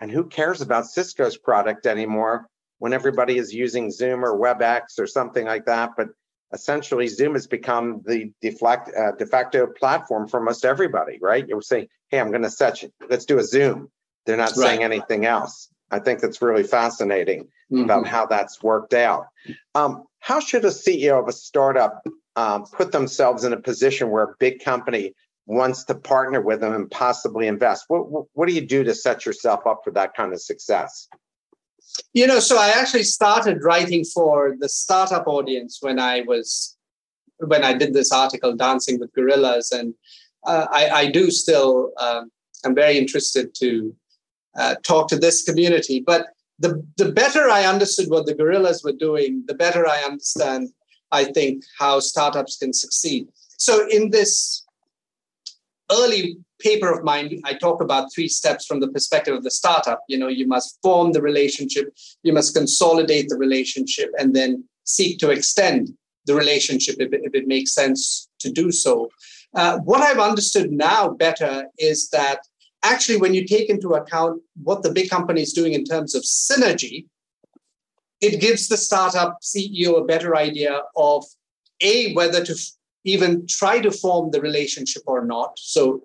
And who cares about Cisco's product anymore? When everybody is using Zoom or WebEx or something like that. But essentially, Zoom has become the deflect, uh, de facto platform for most everybody, right? You're saying, hey, I'm going to set, you, let's do a Zoom. They're not right. saying anything else. I think that's really fascinating mm-hmm. about how that's worked out. Um, how should a CEO of a startup um, put themselves in a position where a big company wants to partner with them and possibly invest? What, what do you do to set yourself up for that kind of success? You know, so I actually started writing for the startup audience when I was when I did this article, Dancing with Gorillas, and uh, I, I, do still um, I'm very interested to uh, talk to this community. But the, the better I understood what the gorillas were doing, the better I understand, I think, how startups can succeed. So in this early paper of mine, I talk about three steps from the perspective of the startup. You know, you must form the relationship, you must consolidate the relationship, and then seek to extend the relationship if it, if it makes sense to do so. Uh, what I've understood now better is that actually, when you take into account what the big company is doing in terms of synergy, it gives the startup CEO a better idea of a whether to even try to form the relationship or not. So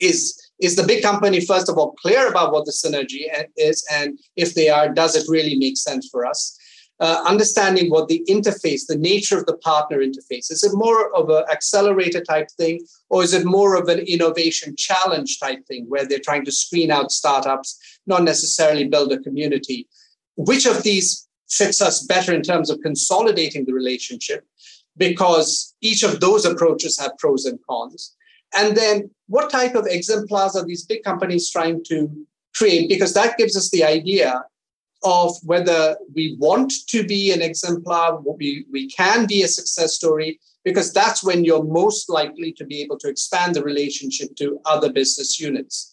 is is the big company first of all clear about what the synergy is and if they are does it really make sense for us? Uh, understanding what the interface the nature of the partner interface is it more of an accelerator type thing or is it more of an innovation challenge type thing where they're trying to screen out startups not necessarily build a community? Which of these fits us better in terms of consolidating the relationship because each of those approaches have pros and cons and then what type of exemplars are these big companies trying to create? Because that gives us the idea of whether we want to be an exemplar, we, we can be a success story, because that's when you're most likely to be able to expand the relationship to other business units.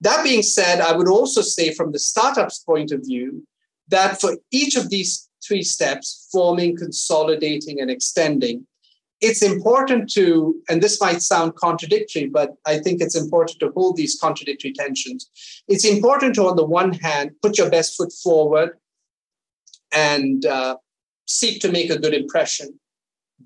That being said, I would also say from the startup's point of view that for each of these three steps, forming, consolidating, and extending, it's important to, and this might sound contradictory, but I think it's important to hold these contradictory tensions. It's important to, on the one hand, put your best foot forward and uh, seek to make a good impression,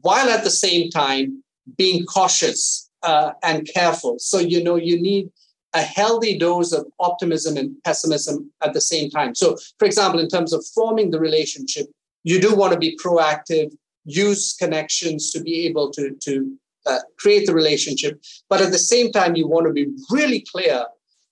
while at the same time being cautious uh, and careful. So, you know, you need a healthy dose of optimism and pessimism at the same time. So, for example, in terms of forming the relationship, you do want to be proactive use connections to be able to, to uh, create the relationship. But at the same time, you want to be really clear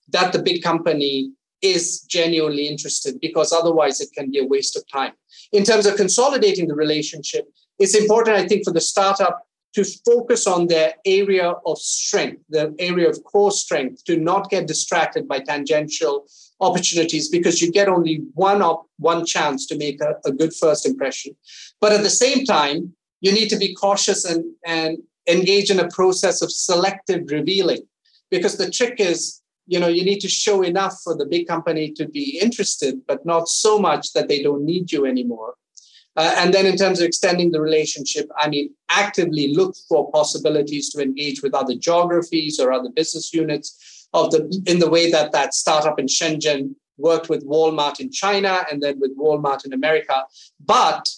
that the big company is genuinely interested because otherwise it can be a waste of time. In terms of consolidating the relationship, it's important, I think, for the startup to focus on their area of strength, the area of core strength, to not get distracted by tangential opportunities because you get only one op- one chance to make a, a good first impression. But at the same time, you need to be cautious and, and engage in a process of selective revealing because the trick is you know you need to show enough for the big company to be interested but not so much that they don't need you anymore uh, and then in terms of extending the relationship i mean actively look for possibilities to engage with other geographies or other business units of the in the way that that startup in Shenzhen worked with Walmart in China and then with Walmart in America, but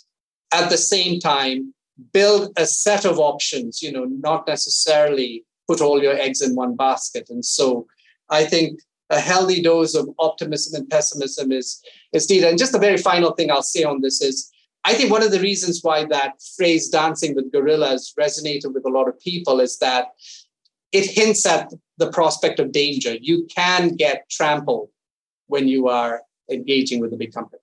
at the same time build a set of options. You know, not necessarily put all your eggs in one basket. And so, I think a healthy dose of optimism and pessimism is is needed. And just the very final thing I'll say on this is. I think one of the reasons why that phrase dancing with gorillas resonated with a lot of people is that it hints at the prospect of danger. You can get trampled when you are engaging with a big company.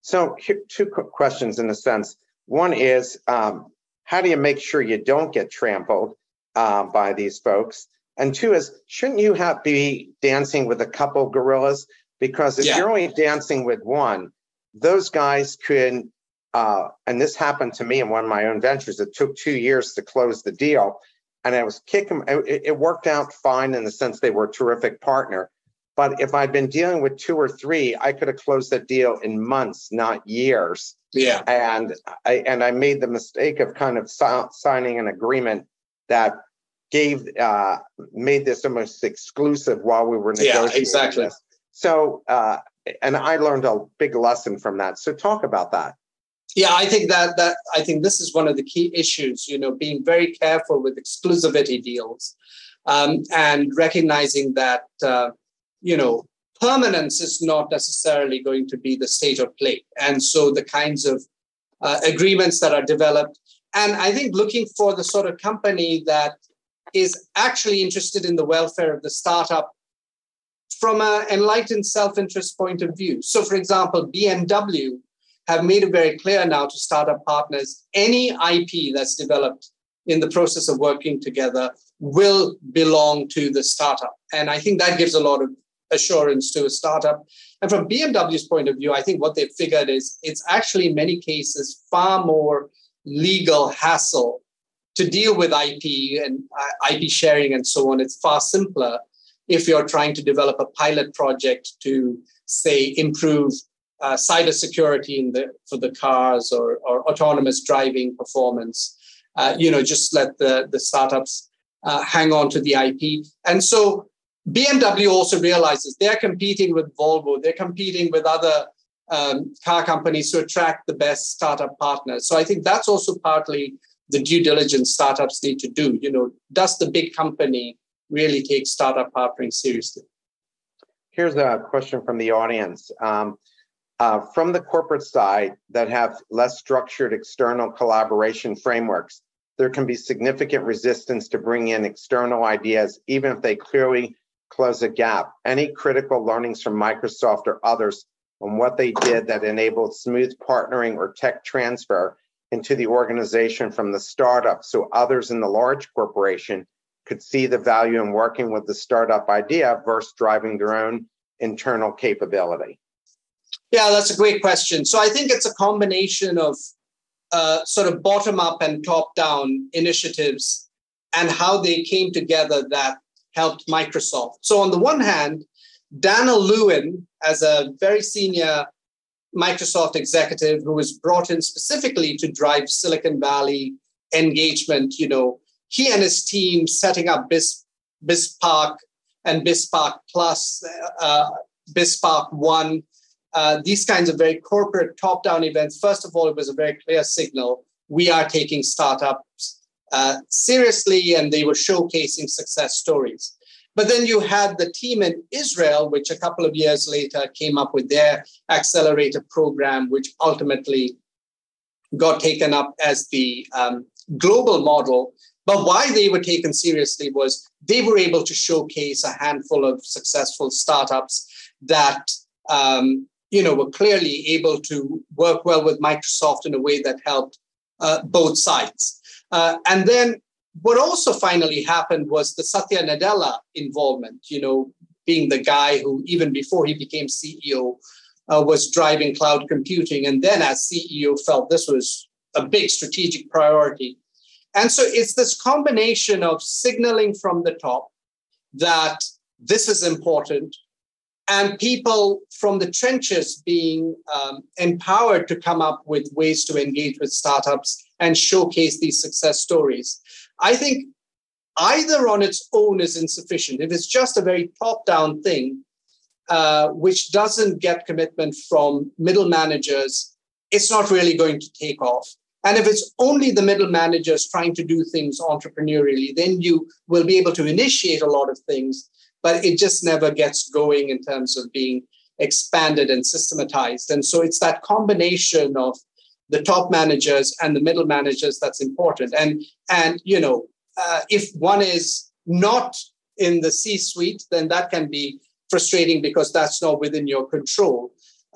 So, two questions in a sense. One is um, how do you make sure you don't get trampled uh, by these folks? And two is shouldn't you have be dancing with a couple gorillas? Because if yeah. you're only dancing with one, those guys could. Uh, and this happened to me in one of my own ventures. It took two years to close the deal and I was kicking. It, it worked out fine in the sense they were a terrific partner. But if I'd been dealing with two or three, I could have closed that deal in months, not years. Yeah. And I and I made the mistake of kind of si- signing an agreement that gave uh, made this almost exclusive while we were negotiating. Yeah, exactly. This. So, uh, and I learned a big lesson from that. So, talk about that yeah i think that that i think this is one of the key issues you know being very careful with exclusivity deals um, and recognizing that uh, you know permanence is not necessarily going to be the state of play. And so the kinds of uh, agreements that are developed and i think looking for the sort of company that is actually interested in the welfare of the startup from an enlightened self-interest point of view. So for example bmw have made it very clear now to startup partners any IP that's developed in the process of working together will belong to the startup. And I think that gives a lot of assurance to a startup. And from BMW's point of view, I think what they've figured is it's actually in many cases far more legal hassle to deal with IP and uh, IP sharing and so on. It's far simpler if you're trying to develop a pilot project to, say, improve uh, cybersecurity in the for the cars or, or autonomous driving performance. Uh, you know, just let the the startups uh, hang on to the IP. And so BMW also realizes they're competing with Volvo, they're competing with other um, car companies to attract the best startup partners. So I think that's also partly the due diligence startups need to do. You know, does the big company really take startup partnering seriously? Here's a question from the audience. Um, uh, from the corporate side that have less structured external collaboration frameworks, there can be significant resistance to bring in external ideas, even if they clearly close a gap. Any critical learnings from Microsoft or others on what they did that enabled smooth partnering or tech transfer into the organization from the startup so others in the large corporation could see the value in working with the startup idea versus driving their own internal capability? Yeah, that's a great question. So I think it's a combination of uh, sort of bottom up and top down initiatives and how they came together that helped Microsoft. So, on the one hand, Dan'l Lewin, as a very senior Microsoft executive who was brought in specifically to drive Silicon Valley engagement, you know, he and his team setting up BIS, BizSpark and BizSpark Plus, uh, BizSpark One, uh, these kinds of very corporate top down events, first of all, it was a very clear signal we are taking startups uh, seriously and they were showcasing success stories. But then you had the team in Israel, which a couple of years later came up with their accelerator program, which ultimately got taken up as the um, global model. But why they were taken seriously was they were able to showcase a handful of successful startups that um, you know, were clearly able to work well with Microsoft in a way that helped uh, both sides. Uh, and then what also finally happened was the Satya Nadella involvement, you know, being the guy who, even before he became CEO, uh, was driving cloud computing. And then as CEO, felt this was a big strategic priority. And so it's this combination of signaling from the top that this is important, and people from the trenches being um, empowered to come up with ways to engage with startups and showcase these success stories. I think either on its own is insufficient. If it's just a very top down thing, uh, which doesn't get commitment from middle managers, it's not really going to take off. And if it's only the middle managers trying to do things entrepreneurially, then you will be able to initiate a lot of things but it just never gets going in terms of being expanded and systematized. And so it's that combination of the top managers and the middle managers that's important. And and you know, uh, if one is not in the C-suite, then that can be frustrating because that's not within your control.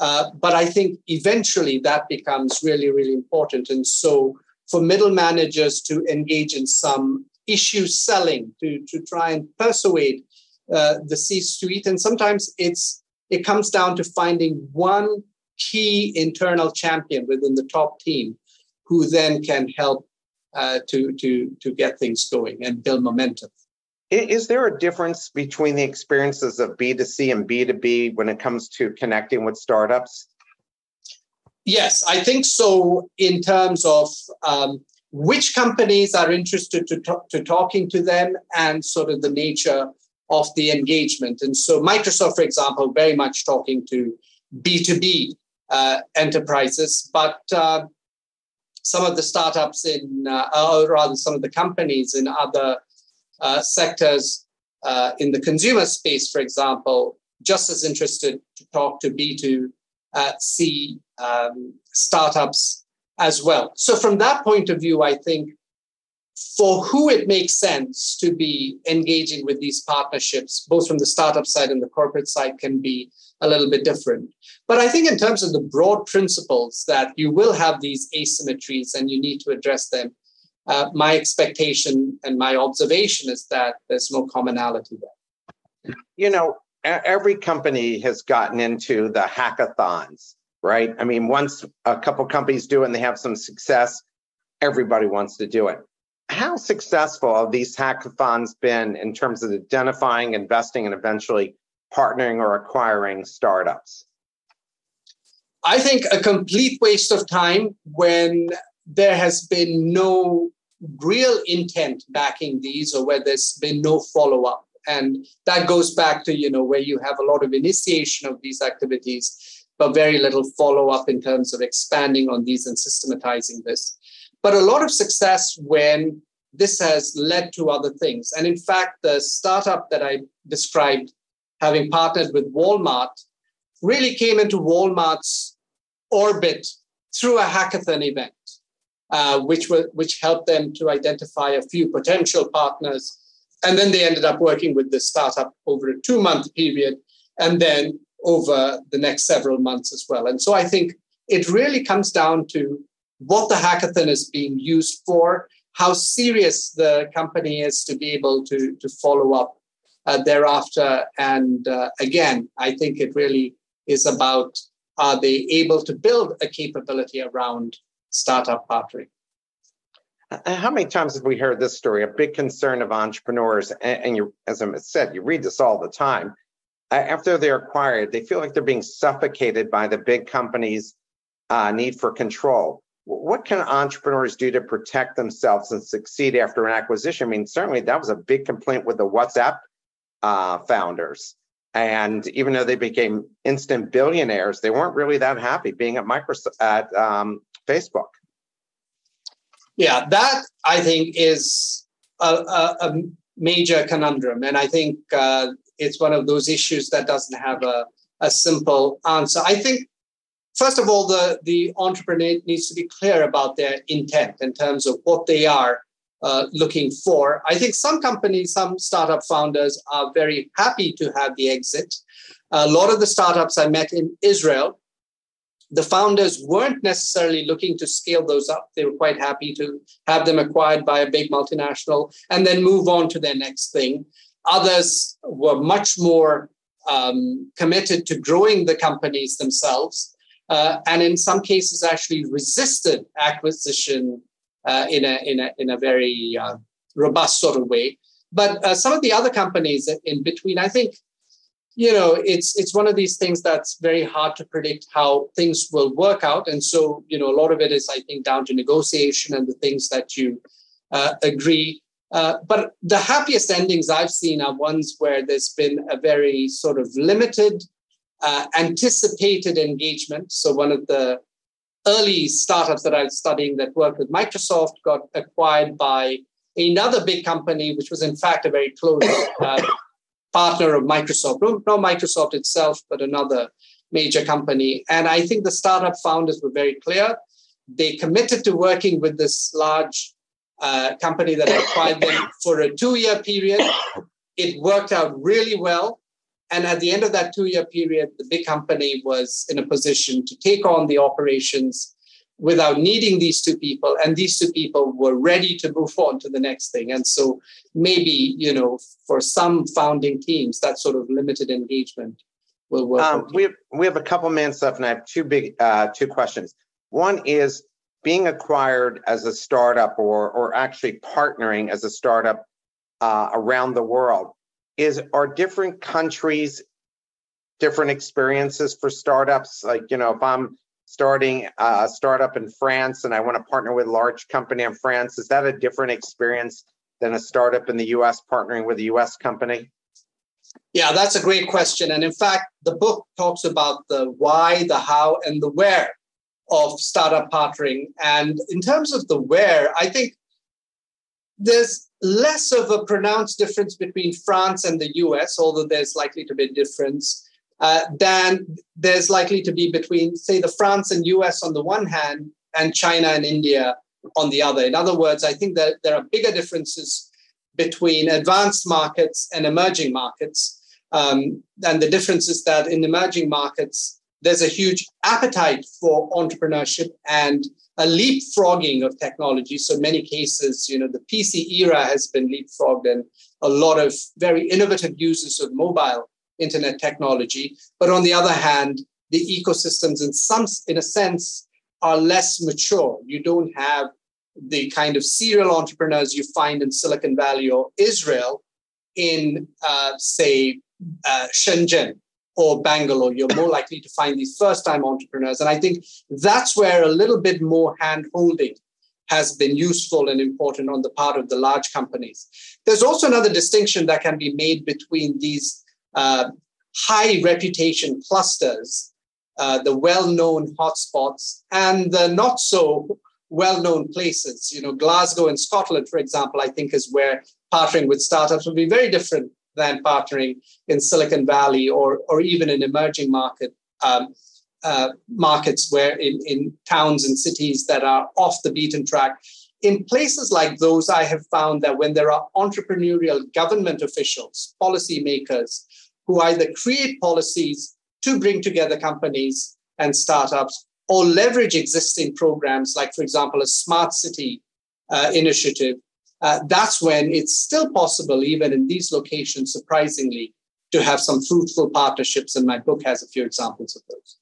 Uh, but I think eventually that becomes really, really important. And so for middle managers to engage in some issue selling, to, to try and persuade uh, the C-suite, and sometimes it's it comes down to finding one key internal champion within the top team who then can help uh, to to to get things going and build momentum. Is there a difference between the experiences of B2C and B2B when it comes to connecting with startups? Yes, I think so. In terms of um, which companies are interested to, talk, to talking to them and sort of the nature of the engagement. And so Microsoft, for example, very much talking to B2B uh, enterprises, but uh, some of the startups in, uh, or rather some of the companies in other uh, sectors uh, in the consumer space, for example, just as interested to talk to B2C um, startups as well. So from that point of view, I think for who it makes sense to be engaging with these partnerships, both from the startup side and the corporate side, can be a little bit different. But I think, in terms of the broad principles, that you will have these asymmetries and you need to address them, uh, my expectation and my observation is that there's no commonality there. You know, every company has gotten into the hackathons, right? I mean, once a couple companies do it and they have some success, everybody wants to do it. How successful have these hackathons been in terms of identifying, investing, and eventually partnering or acquiring startups? I think a complete waste of time when there has been no real intent backing these or where there's been no follow up. And that goes back to, you know, where you have a lot of initiation of these activities, but very little follow up in terms of expanding on these and systematizing this. But a lot of success when this has led to other things. And in fact, the startup that I described, having partnered with Walmart, really came into Walmart's orbit through a hackathon event, uh, which, were, which helped them to identify a few potential partners. And then they ended up working with the startup over a two month period and then over the next several months as well. And so I think it really comes down to what the hackathon is being used for, how serious the company is to be able to, to follow up uh, thereafter. And uh, again, I think it really is about are they able to build a capability around startup partnering? Uh, how many times have we heard this story? A big concern of entrepreneurs, and, you, as I said, you read this all the time. After they're acquired, they feel like they're being suffocated by the big companies' uh, need for control. What can entrepreneurs do to protect themselves and succeed after an acquisition? I mean, certainly that was a big complaint with the WhatsApp uh, founders. And even though they became instant billionaires, they weren't really that happy being at Microsoft at um, Facebook. Yeah, that I think is a, a, a major conundrum, and I think uh, it's one of those issues that doesn't have a, a simple answer. I think first of all, the, the entrepreneur needs to be clear about their intent in terms of what they are uh, looking for. I think some companies, some startup founders are very happy to have the exit. A lot of the startups I met in Israel, the founders weren't necessarily looking to scale those up. They were quite happy to have them acquired by a big multinational and then move on to their next thing. Others were much more um, committed to growing the companies themselves, uh, and in some cases, actually resisted acquisition uh, in a in a in a very uh, robust sort of way. But uh, some of the other companies in between, I think, you know, it's it's one of these things that's very hard to predict how things will work out, and so you know, a lot of it is, I think, down to negotiation and the things that you uh, agree. Uh, but the happiest endings I've seen are ones where there's been a very sort of limited, uh, anticipated engagement. So one of the early startups that I was studying that worked with Microsoft got acquired by another big company, which was in fact a very close uh, partner of Microsoft. No, not Microsoft itself, but another major company. And I think the startup founders were very clear. They committed to working with this large uh, company that acquired them for a two year period. It worked out really well. And at the end of that two year period, the big company was in a position to take on the operations without needing these two people. And these two people were ready to move on to the next thing. And so maybe, you know, for some founding teams, that sort of limited engagement will work. Um, we, have, we have a couple minutes left, and I have two big uh, two questions. One is being acquired as a startup or, or actually partnering as a startup uh, around the world is are different countries different experiences for startups? Like you know if i'm starting a startup in france and i want to partner with a large company in france is that a different experience than a startup in the us partnering with a us company? Yeah that's a great question. And in fact the book talks about the why the how and the where of startup partnering. And in terms of the where i think there's less of a pronounced difference between France and the US, although there's likely to be a difference, uh, than there's likely to be between, say, the France and US on the one hand and China and India on the other. In other words, I think that there are bigger differences between advanced markets and emerging markets. Um, and the difference is that in emerging markets, there's a huge appetite for entrepreneurship and a leapfrogging of technology. So many cases, you know, the PC era has been leapfrogged and a lot of very innovative uses of mobile internet technology. But on the other hand, the ecosystems in some in a sense are less mature. You don't have the kind of serial entrepreneurs you find in Silicon Valley or Israel in, uh, say, uh, Shenzhen or Bangalore. You're more likely to find these first time entrepreneurs. And I think that's where a little bit more hand holding has been useful and important on the part of the large companies. There's also another distinction that can be made between these uh, high reputation clusters, uh, the well known hotspots, and the not so well known places. You know, Glasgow in Scotland, for example, I think is where partnering with startups will be very different than partnering in Silicon Valley or, or even in emerging market um, uh, markets where in, in towns and cities that are off the beaten track. In places like those, I have found that when there are entrepreneurial government officials, policymakers, who either create policies to bring together companies and startups or leverage existing programs, like, for example, a smart city uh, initiative, uh, that's when it's still possible, even in these locations, surprisingly, to have some fruitful partnerships. And my book has a few examples of those.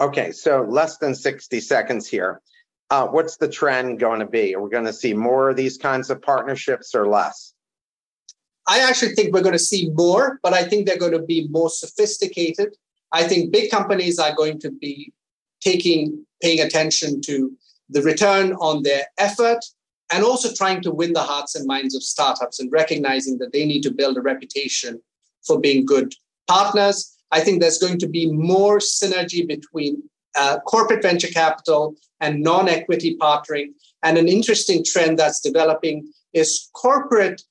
Okay, so less than 60 seconds here. Uh, what's the trend going to be? Are we going to see more of these kinds of partnerships or less? I actually think we're going to see more, but I think they're going to be more sophisticated. I think big companies are going to be taking, paying attention to the return on their effort and also trying to win the hearts and minds of startups and recognizing that they need to build a reputation for being good partners. I think there's going to be more synergy between uh, corporate venture capital and non equity partnering. And an interesting trend that's developing is corporate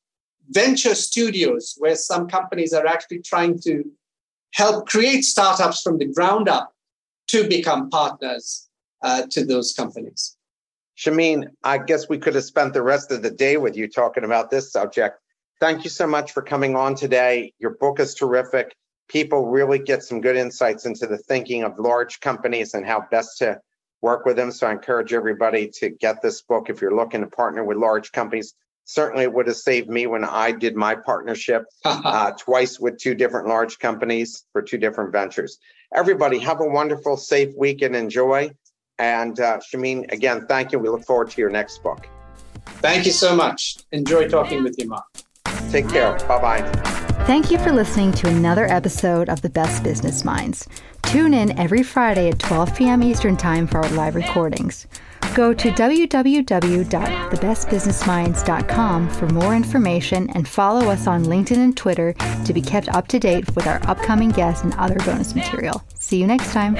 venture studios, where some companies are actually trying to help create startups from the ground up to become partners uh, to those companies. Shameen, I guess we could have spent the rest of the day with you talking about this subject. Thank you so much for coming on today. Your book is terrific. People really get some good insights into the thinking of large companies and how best to work with them. So I encourage everybody to get this book if you're looking to partner with large companies. Certainly, it would have saved me when I did my partnership uh, twice with two different large companies for two different ventures. Everybody, have a wonderful, safe week and enjoy. And uh, Shameen, again, thank you. We look forward to your next book. Thank you so much. Enjoy talking with you, Mark. Take care. Bye bye. Thank you for listening to another episode of The Best Business Minds. Tune in every Friday at 12 p.m. Eastern Time for our live recordings. Go to www.thebestbusinessminds.com for more information and follow us on LinkedIn and Twitter to be kept up to date with our upcoming guests and other bonus material. See you next time.